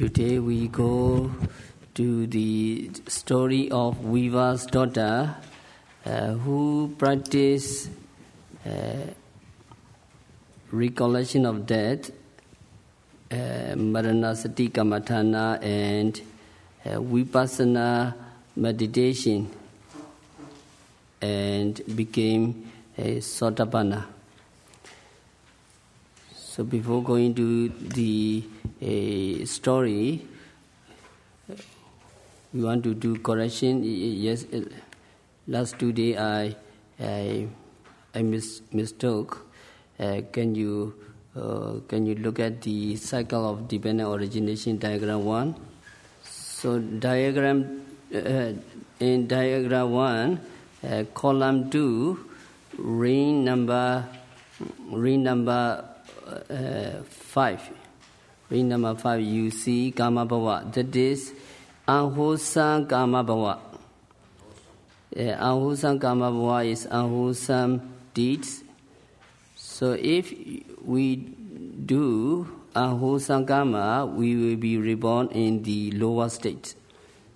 Today we go to the story of Viva's daughter uh, who practiced uh, recollection of death, uh, Maranasati Kammatthana, and uh, Vipassana meditation, and became a Sotapanna. So before going to the uh, story, we want to do correction. Yes, uh, last two day I I, I mis- mistook. Uh, can you uh, can you look at the cycle of dependent origination diagram one? So diagram uh, in diagram one, uh, column two, ring number ring number uh, five. Ring number five, you see Kama Bhava. That is unwholesome Kama Bhava. Uh, unwholesome Kama Bhava is unwholesome deeds. So if we do unwholesome karma, we will be reborn in the lower state.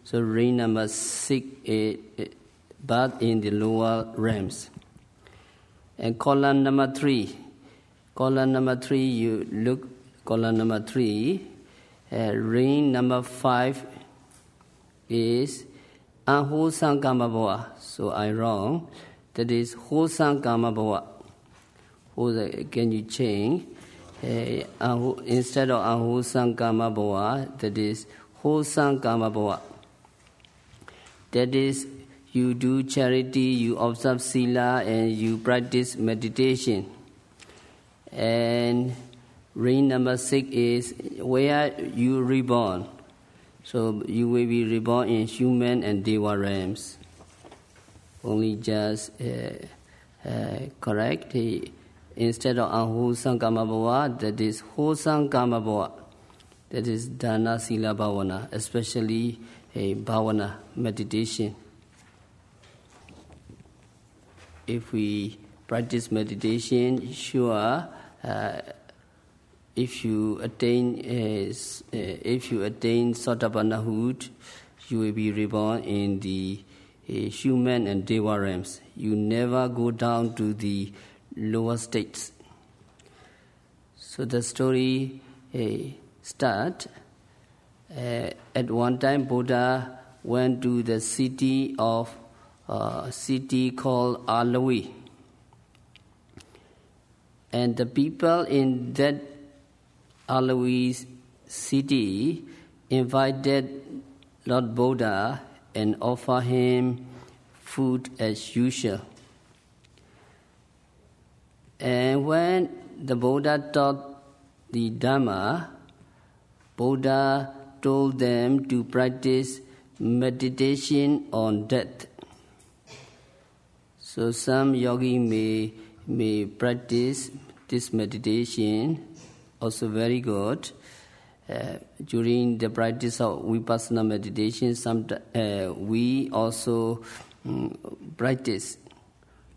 So ring number six, uh, but in the lower realms. And column number three, column number three, you look, column number three, uh, ring number five is unwholesome karma bhava. So I wrong. That is wholesome karma bhava. Can you change? Uh, instead of unwholesome karma bhava, that is wholesome karma bhava. That is, you do charity, you observe sila, and you practice meditation. And ring number six is where you reborn. So you will be reborn in human and deva realms. Only just uh, uh, correct. Instead of unwholesome karma bhava, that is wholesome karma bhava. That is dana sila bhavana, especially a bhavana meditation. If we practice meditation, sure, if you attain uh, if you attain sotapannahood, you will be reborn in the uh, human and deva realms. You never go down to the lower states. So the story uh, start. Uh, at one time, Buddha went to the city of uh, city called Alawi, and the people in that Alawi city invited Lord Buddha and offered him food as usual. And when the Buddha taught the Dhamma, Buddha told them to practice meditation on death. So some yogi may, may practice this meditation, also very good. Uh, during the practice of vipassana meditation, some, uh, we also um, practice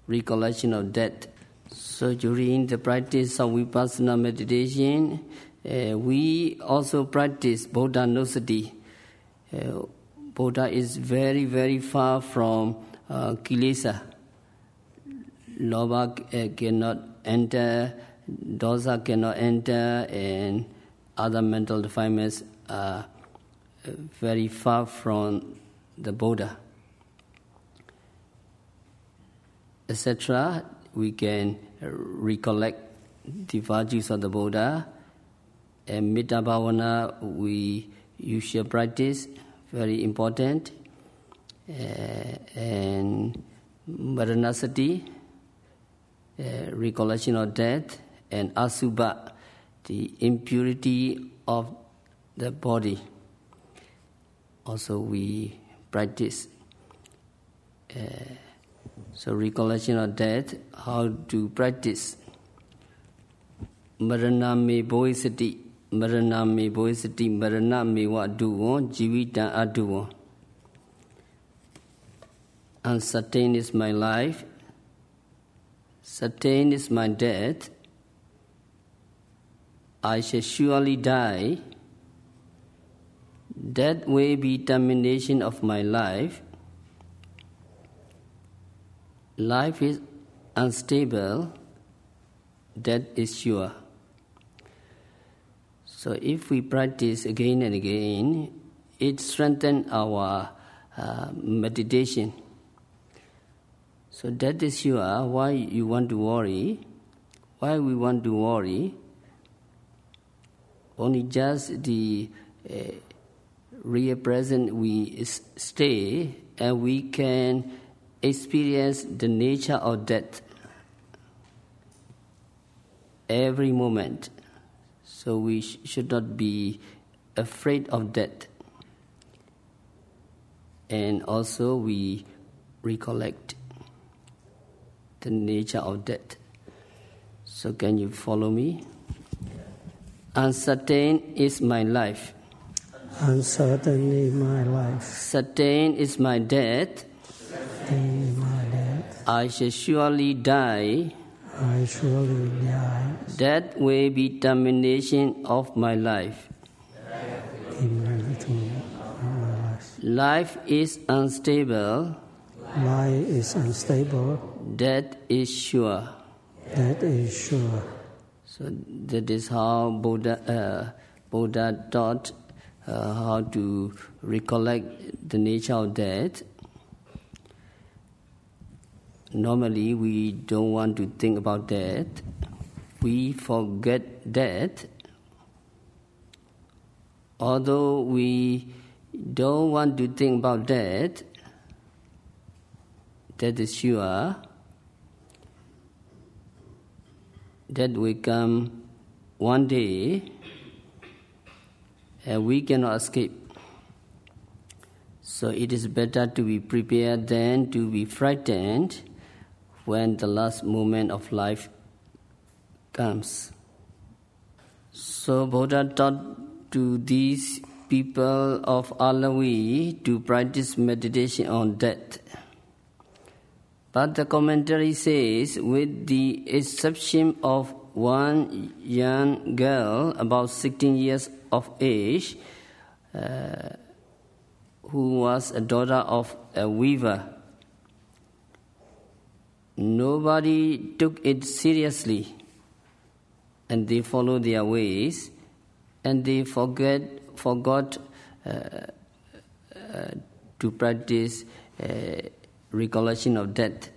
recollection of death. So during the practice of vipassana meditation, uh, we also practice Buddha Nusati. Uh, Buddha is very, very far from uh, kilesa. Lobha uh, cannot enter, dosa cannot enter, and other mental defilements are very far from the Buddha. Etc. We can recollect the virtues of the Buddha. And Metta Bhavana, we usually practice, very important. Uh, and Maranasati, recollection of death, and Asubha, the impurity of the body. Also, we practice. Uh, so, recollection of death, how to practice. Marana me bodhisati, marana me bodhisati, marana me wa aduwon, jivita aduwon. Uncertain is my life, certain is my death. I shall surely die. That will be termination of my life. Life is unstable, that is sure. So if we practice again and again, it strengthens our uh, meditation. So that is sure why you want to worry. Why we want to worry? Only just the uh, real present we stay and we can experience the nature of death every moment. So we sh- should not be afraid of death. And also we recollect the nature of death. So can you follow me? Uncertain is my life. Uncertain is my life. Certain is my death. Certain is my death. I shall surely die. I surely die. That will be termination of my life. Termination of my life. Life is unstable. Life is unstable. Death is sure. That is sure. So that is how Buddha, uh, Buddha taught uh, how to recollect the nature of death. Normally, we don't want to think about death. We forget death. Although we don't want to think about death, that is sure that will come one day and we cannot escape. So it is better to be prepared than to be frightened when the last moment of life comes. So Buddha taught to these people of Alawi to practice meditation on death. But the commentary says, with the exception of one young girl about 16 years of age, uh, who was a daughter of a weaver, nobody took it seriously, and they followed their ways, and they forget forgot uh, uh, to practice uh, recollection of death.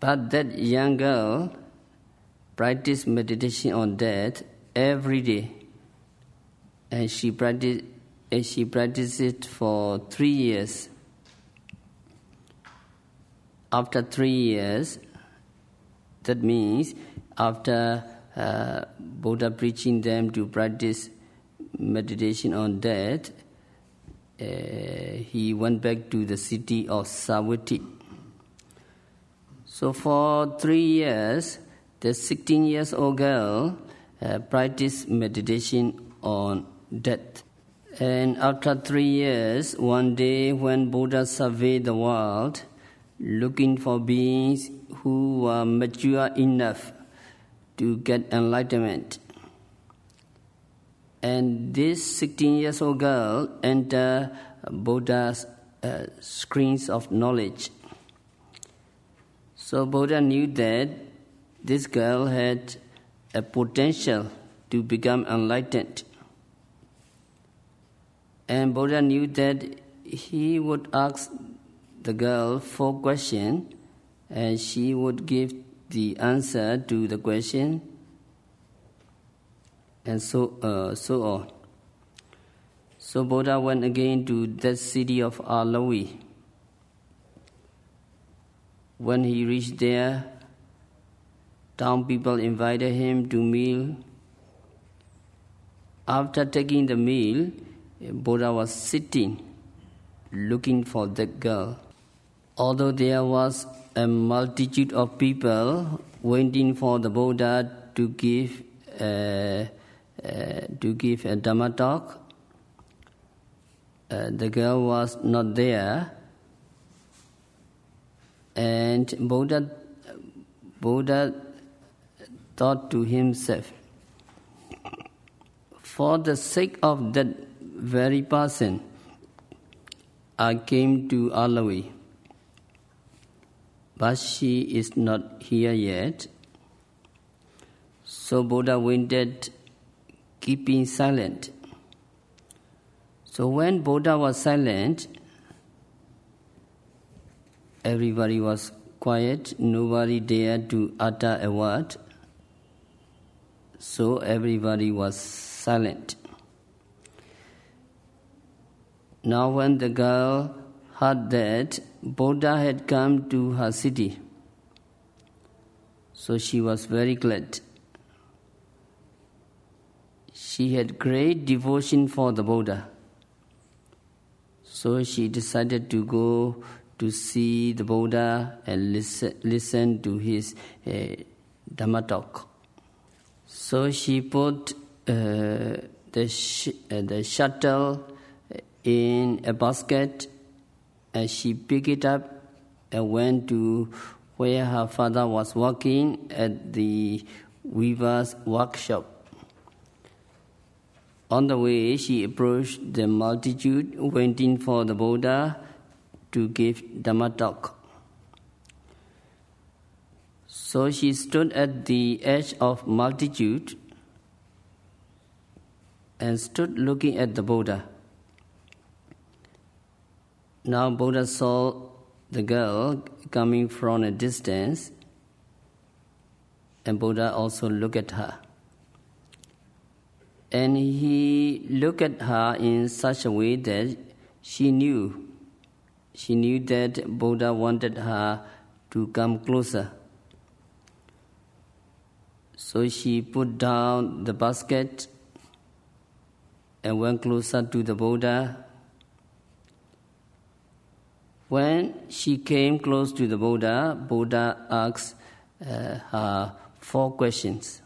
But that young girl practiced meditation on death every day, and she practiced and she practiced it for three years. After three years, that means after uh, Buddha preaching them to practice meditation on death, uh, he went back to the city of Savatthi. So for three years, the 16 years old girl uh, practiced meditation on death. And after three years, one day when Buddha surveyed the world, looking for beings who were mature enough to get enlightenment, and this 16 years old girl entered Buddha's uh, screens of knowledge. So Buddha knew that this girl had a potential to become enlightened. And Buddha knew that he would ask the girl four questions and she would give the answer to the question and so, uh, so on. So Buddha went again to that city of Alawi. When he reached there, town people invited him to meal. After taking the meal, Buddha was sitting, looking for that girl. Although there was a multitude of people waiting for the Buddha to give uh, uh, to give a Dhamma talk, uh, the girl was not there, and Buddha Buddha thought to himself, For the sake of that very person, I came to Alawi. But she is not here yet. So Buddha waited, keeping silent. So when Buddha was silent, everybody was quiet, nobody dared to utter a word. So everybody was silent. Now, when the girl heard that Buddha had come to her city, so she was very glad. She had great devotion for the Buddha. So she decided to go to see the Buddha and listen, listen to his uh, Dhamma talk. So she put uh, the, sh- uh, the shuttle in a basket and she picked it up and went to where her father was working at the weaver's workshop. On the way, she approached the multitude waiting for the Buddha to give Dhamma talk. So she stood at the edge of multitude and stood looking at the Buddha. Now Buddha saw the girl coming from a distance and Buddha also looked at her. And he looked at her in such a way that she knew she knew that Buddha wanted her to come closer. So she put down the basket and went closer to the Buddha. When she came close to the Buddha, Buddha asked uh, her four questions.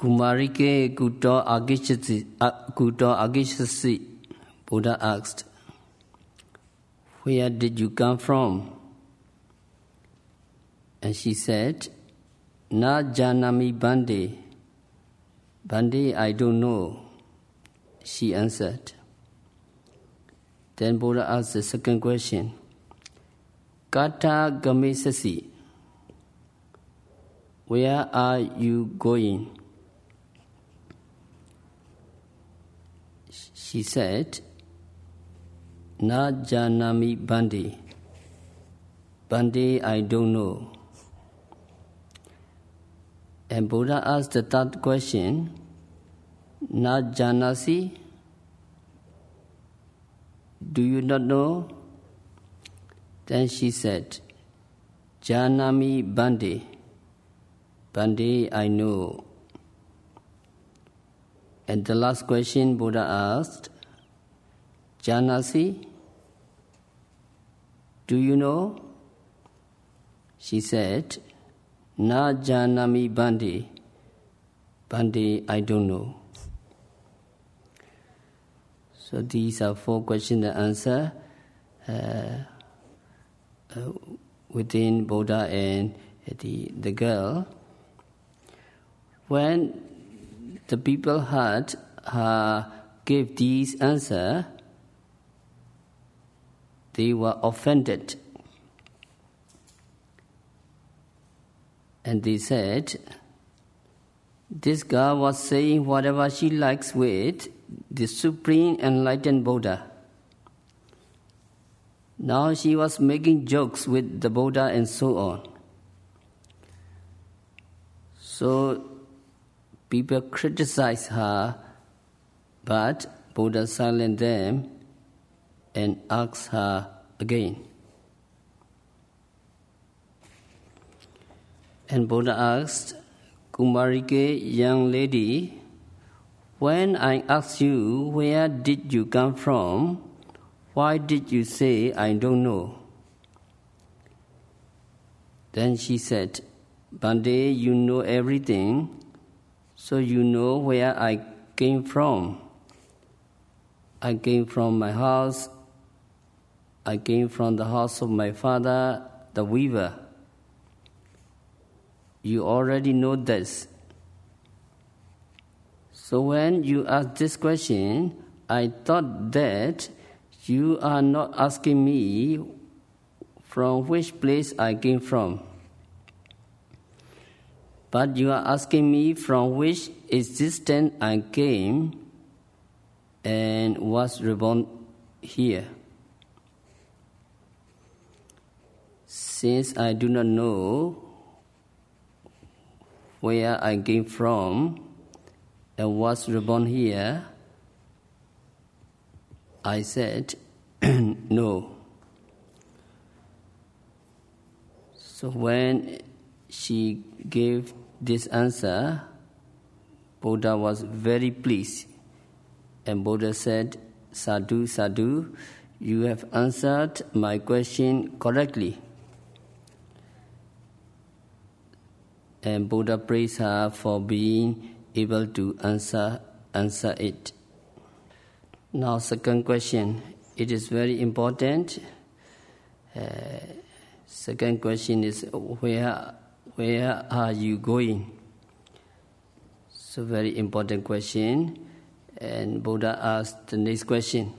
Kumarike Kuto Agacchasi, uh, Buddha asked, Where did you come from? And she said, Na Janami Bhante. Bhante, I don't know. She answered. Then Buddha asked the second question, Kattha Gamissasi, where are you going? She said, Na Janami Bhante. Bhante, I don't know. And Buddha asked the third question, Na Janasi? Do you not know? Then she said, Janami Bhante. Bhante, I know. And the last question Buddha asked, Janasi, do you know? She said, Na Janami Bhante. Bhante, I don't know. So these are four questions to answer uh, uh, within Buddha and the, the girl. When the people heard her give these answer, they were offended. And they said, This girl was saying whatever she likes with the Supreme Enlightened Buddha. Now she was making jokes with the Buddha and so on. So people criticized her, but Buddha silenced them and asked her again. And Buddha asked, Kumarike, young lady, when I asked you, where did you come from? Why did you say, I don't know? Then she said, Bhante, you know everything, so you know where I came from. I came from my house. I came from the house of my father, the weaver. You already know this. So when you ask this question, I thought that you are not asking me from which place I came from, but you are asking me from which existence I came and was reborn here. Since I do not know where I came from and was reborn here, I said, no. So when she gave this answer, Buddha was very pleased. And Buddha said, Sadhu, Sadhu, you have answered my question correctly. And Buddha praised her for being able to answer answer it. Now, second question. It is very important. Uh, second question is where where are you going? So very important question. And Buddha asked the next question.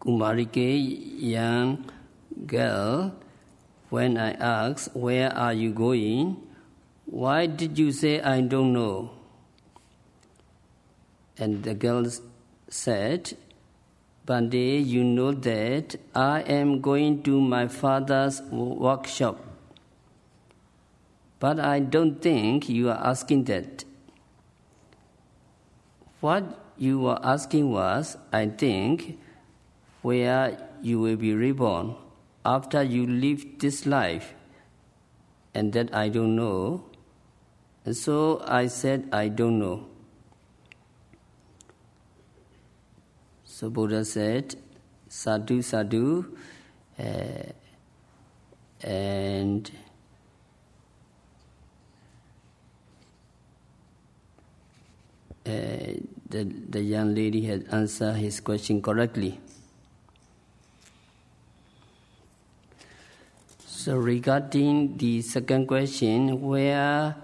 Kumarike, young girl, when I asked, Where are you going? Why did you say, I don't know? And the girl said, Bhante, you know that I am going to my father's workshop. But I don't think you are asking that. What you were asking was, I think, where you will be reborn after you leave this life, and that I don't know. And so I said, I don't know. So Buddha said, Sadhu, Sadhu, uh, and the, the young lady had answered his question correctly. So regarding the second question, where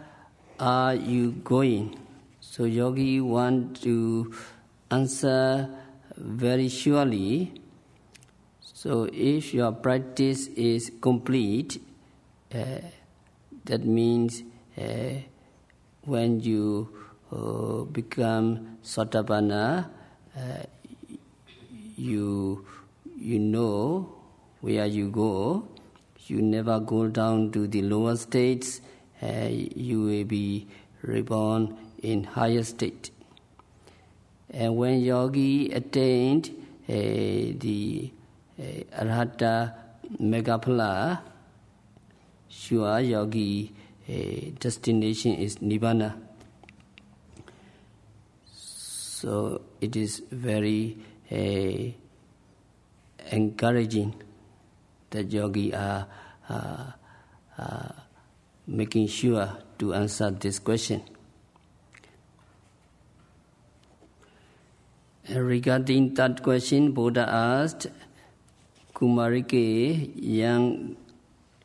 are you going? So yogi want to answer very surely. So if your practice is complete, uh, that means uh, when you uh, become sotapanna, uh, you you know where you go you never go down to the lower states, uh, you will be reborn in higher state. And when yogi attained uh, the uh, arahatta maggaphala, sure yogi uh, destination is nibbana. So it is very uh, encouraging that yogi are uh, uh, making sure to answer this question. Regarding that question, Buddha asked Kumarike, young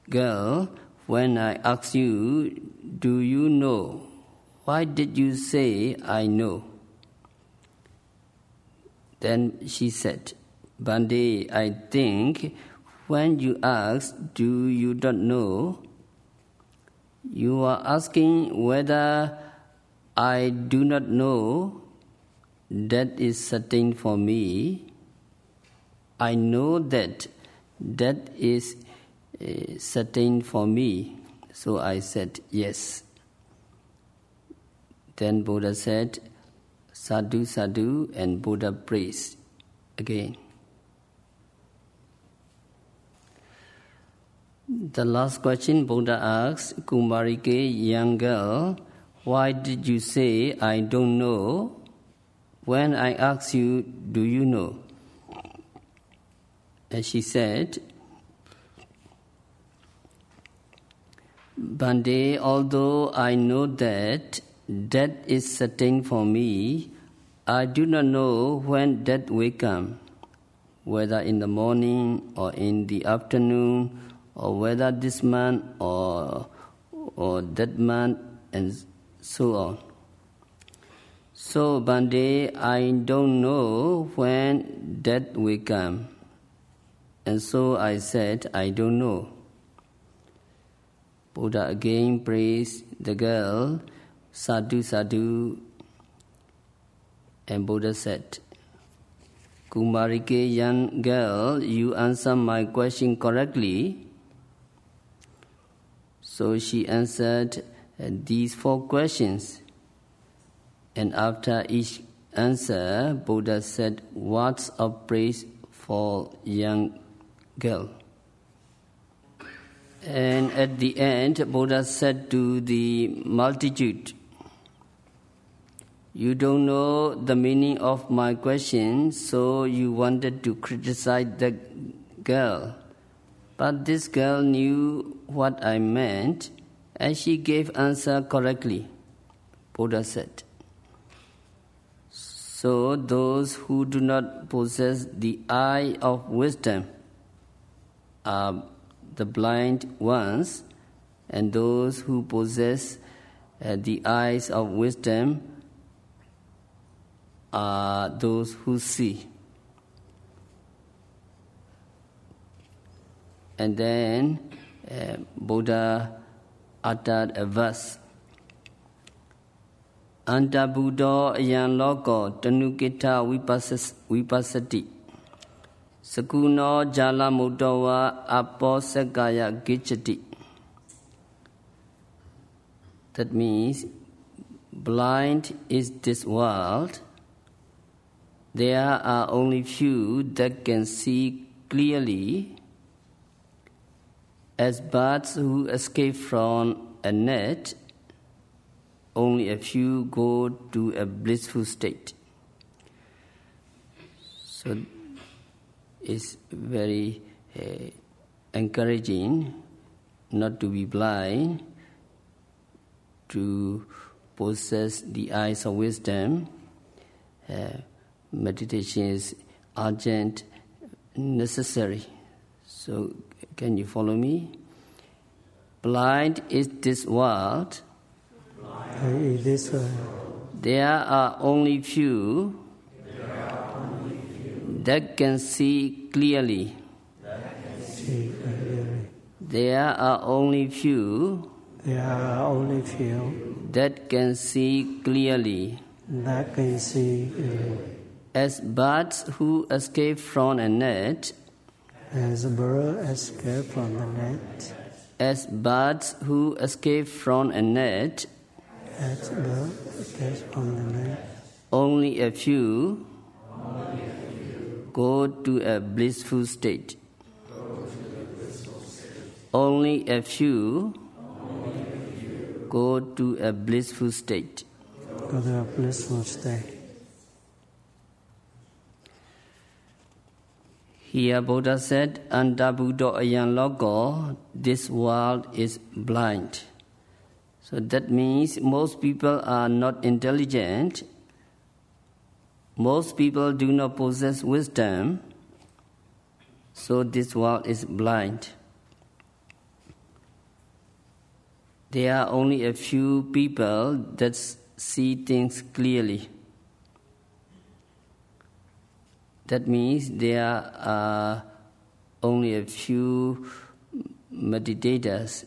girl, when I asked you, Do you know? Why did you say, I know? Then she said, Bhante, I think when you ask, Do you don't know? You are asking whether I do not know. That is certain for me. I know that that is uh, certain for me. So I said, Yes. Then Buddha said, Sadhu, Sadhu, and Buddha praised again. The last question Buddha asks Kumarike, young girl, why did you say I don't know? When I asked you, do you know? And she said, Bhante, although I know that death is certain for me, I do not know when death will come, whether in the morning or in the afternoon or whether this man or or that month, and so on. So day I don't know when death will come. And so I said, I don't know. Buddha again praised the girl, Sadhu Sadhu, and Buddha said, Kumarike young girl, you answer my question correctly. So she answered uh, these four questions. And after each answer, Buddha said words of praise for young girl. And at the end, Buddha said to the multitude, You don't know the meaning of my question, so you wanted to criticize the girl. But this girl knew what I meant, and she gave answer correctly, Buddha said. So those who do not possess the eye of wisdom are the blind ones, and those who possess uh, the eyes of wisdom are those who see. And then uh, Buddha uttered a verse. Anta Buddha ayan loko tanukita vipassati Sakuno jala mudawa apo saggaya gacchati That means blind is this world there are only few that can see clearly as birds who escape from a net. Only a few go to a blissful state. So it's very uh, encouraging not to be blind to possess the eyes of wisdom uh, meditation is urgent, necessary. So, can you follow me? Blind is this world. In this world, There are only few are only few. that can see clearly. Can see clearly. There are only few There are only few that can see clearly. that can see clearly. As birds who escape from a net, As a bird escapes from the net, as birds who escape from a net, as a bird escapes from the net, only a few go to a blissful state. Only a few go to a blissful state. go to a blissful state. Here Buddha said, Anta Buddha ayan logo, this world is blind. So that means most people are not intelligent. Most people do not possess wisdom. So this world is blind. There are only a few people that see things clearly. That means there are uh, only a few meditators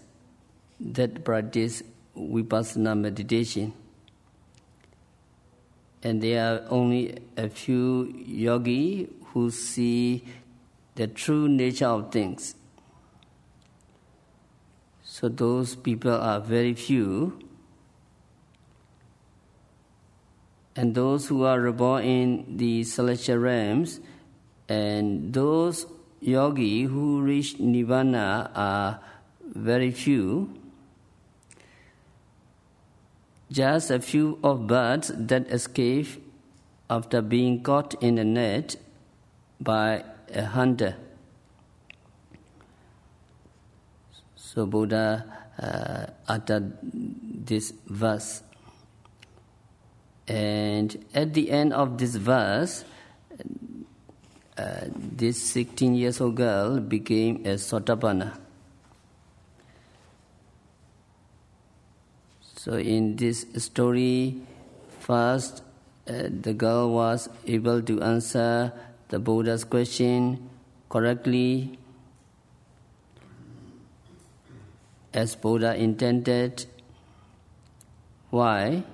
that practice vipassana meditation. And there are only a few yogi who see the true nature of things. So those people are very few. And those who are reborn in the celestial realms, and those yogi who reach nirvana are very few. Just a few of birds that escape after being caught in a net by a hunter. So Buddha uh, uttered this verse. And at the end of this verse, uh, this 16 years old girl became a Sotapanna. So in this story, first uh, the girl was able to answer the Buddha's question correctly as Buddha intended. Why?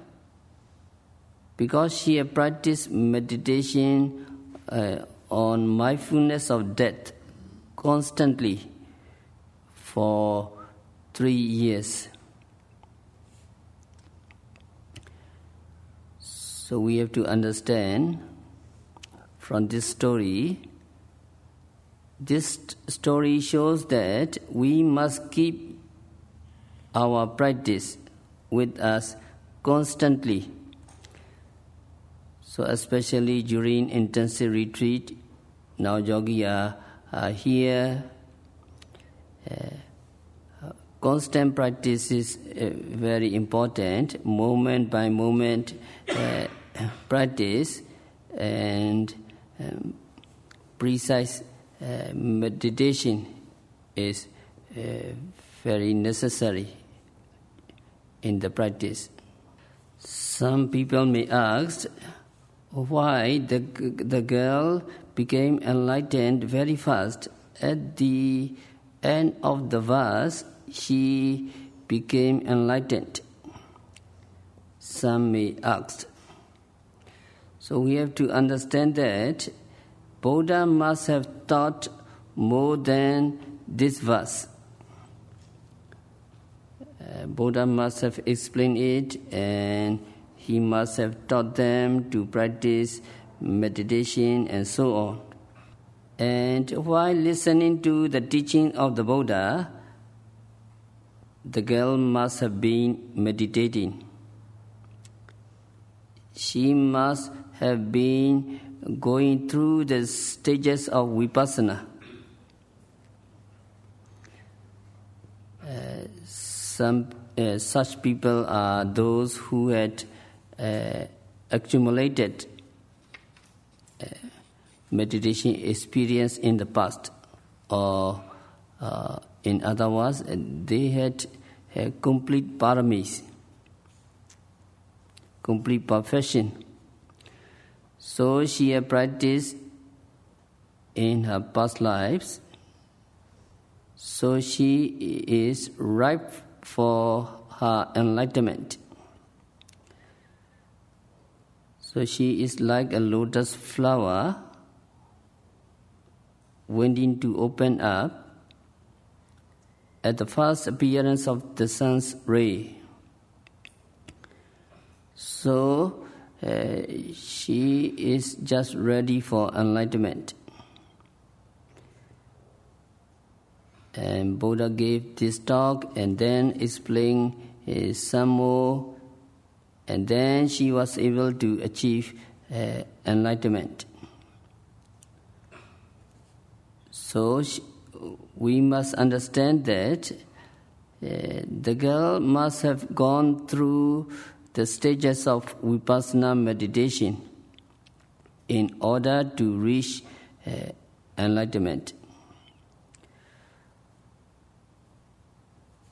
Because she had practiced meditation uh, on mindfulness of death constantly for three years. So we have to understand from this story. This story shows that we must keep our practice with us constantly. So, especially during intensive retreat, now yogi are, are here. Uh, constant practice is uh, very important, moment by moment uh, practice, and um, precise uh, meditation is uh, very necessary in the practice. Some people may ask why the, the girl became enlightened very fast. At the end of the verse, she became enlightened. Some may ask. So we have to understand that Buddha must have taught more than this verse. Uh, Buddha must have explained it and he must have taught them to practice meditation and so on. And while listening to the teaching of the Buddha, the girl must have been meditating. She must have been going through the stages of vipassana. Uh, some uh, such people are those who had uh, accumulated uh, meditation experience in the past, or uh, in other words, they had complete paramis, complete perfection. So she had practiced in her past lives. So she is ripe for her enlightenment. So she is like a lotus flower waiting to open up at the first appearance of the sun's ray. So uh, she is just ready for enlightenment. And Buddha gave this talk and then explained uh, some more and then she was able to achieve uh, enlightenment. So she, we must understand that uh, the girl must have gone through the stages of vipassana meditation in order to reach uh, enlightenment.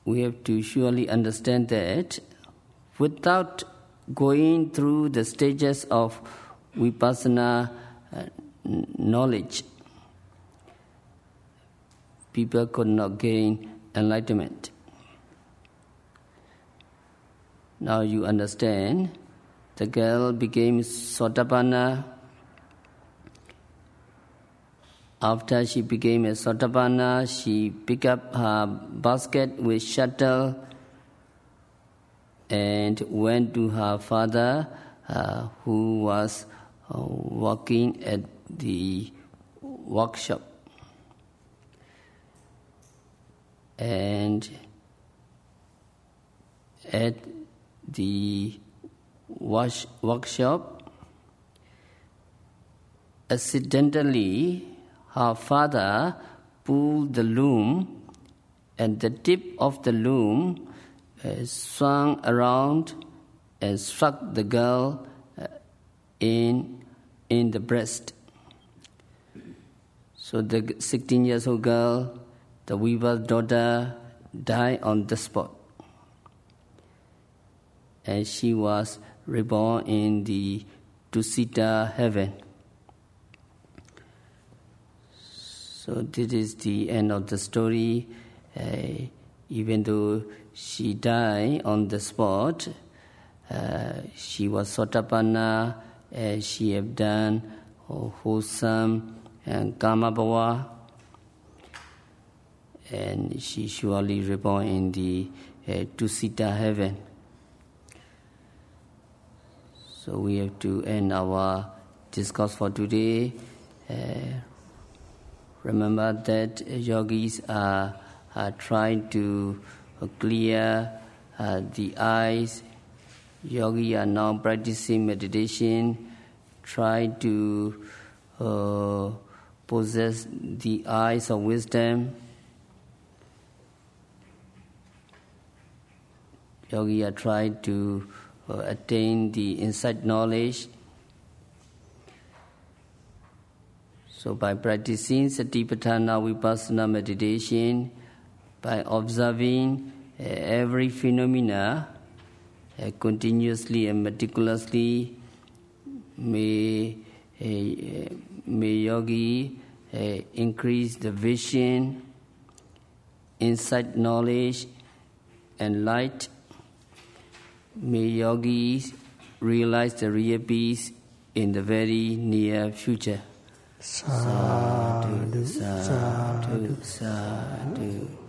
We have to surely understand that without going through the stages of vipassana uh, knowledge, people could not gain enlightenment. Now you understand, the girl became Sotapanna. After she became a Sotapanna, she picked up her basket with shuttle and went to her father, uh, who was uh, working at the workshop. And at the wash, workshop, accidentally, her father pulled the loom, and the tip of the loom swung around and struck the girl uh, in, in the breast. So the 16 years old girl, the weaver's daughter, died on the spot. and she was reborn in the Tusita heaven. So this is the end of the story. Uh, even though she died on the spot, uh, she was Sotapanna, uh, she have done wholesome and Kama Bhava, and she surely reborn in the uh, Tusita heaven. So we have to end our discourse for today. Uh, remember that yogis are, are trying to clear uh, the eyes. Yogis are now practicing meditation, try to uh, possess the eyes of wisdom. Yogi are trying to uh, attain the insight knowledge. So by practicing Satipatthana Vipassana meditation, by observing every phenomena uh, continuously and meticulously, may, uh, may yogi uh, increase the vision, insight knowledge, and light May yogis realize the real peace in the very near future. Sadhu, sadhu, sadhu. sadhu.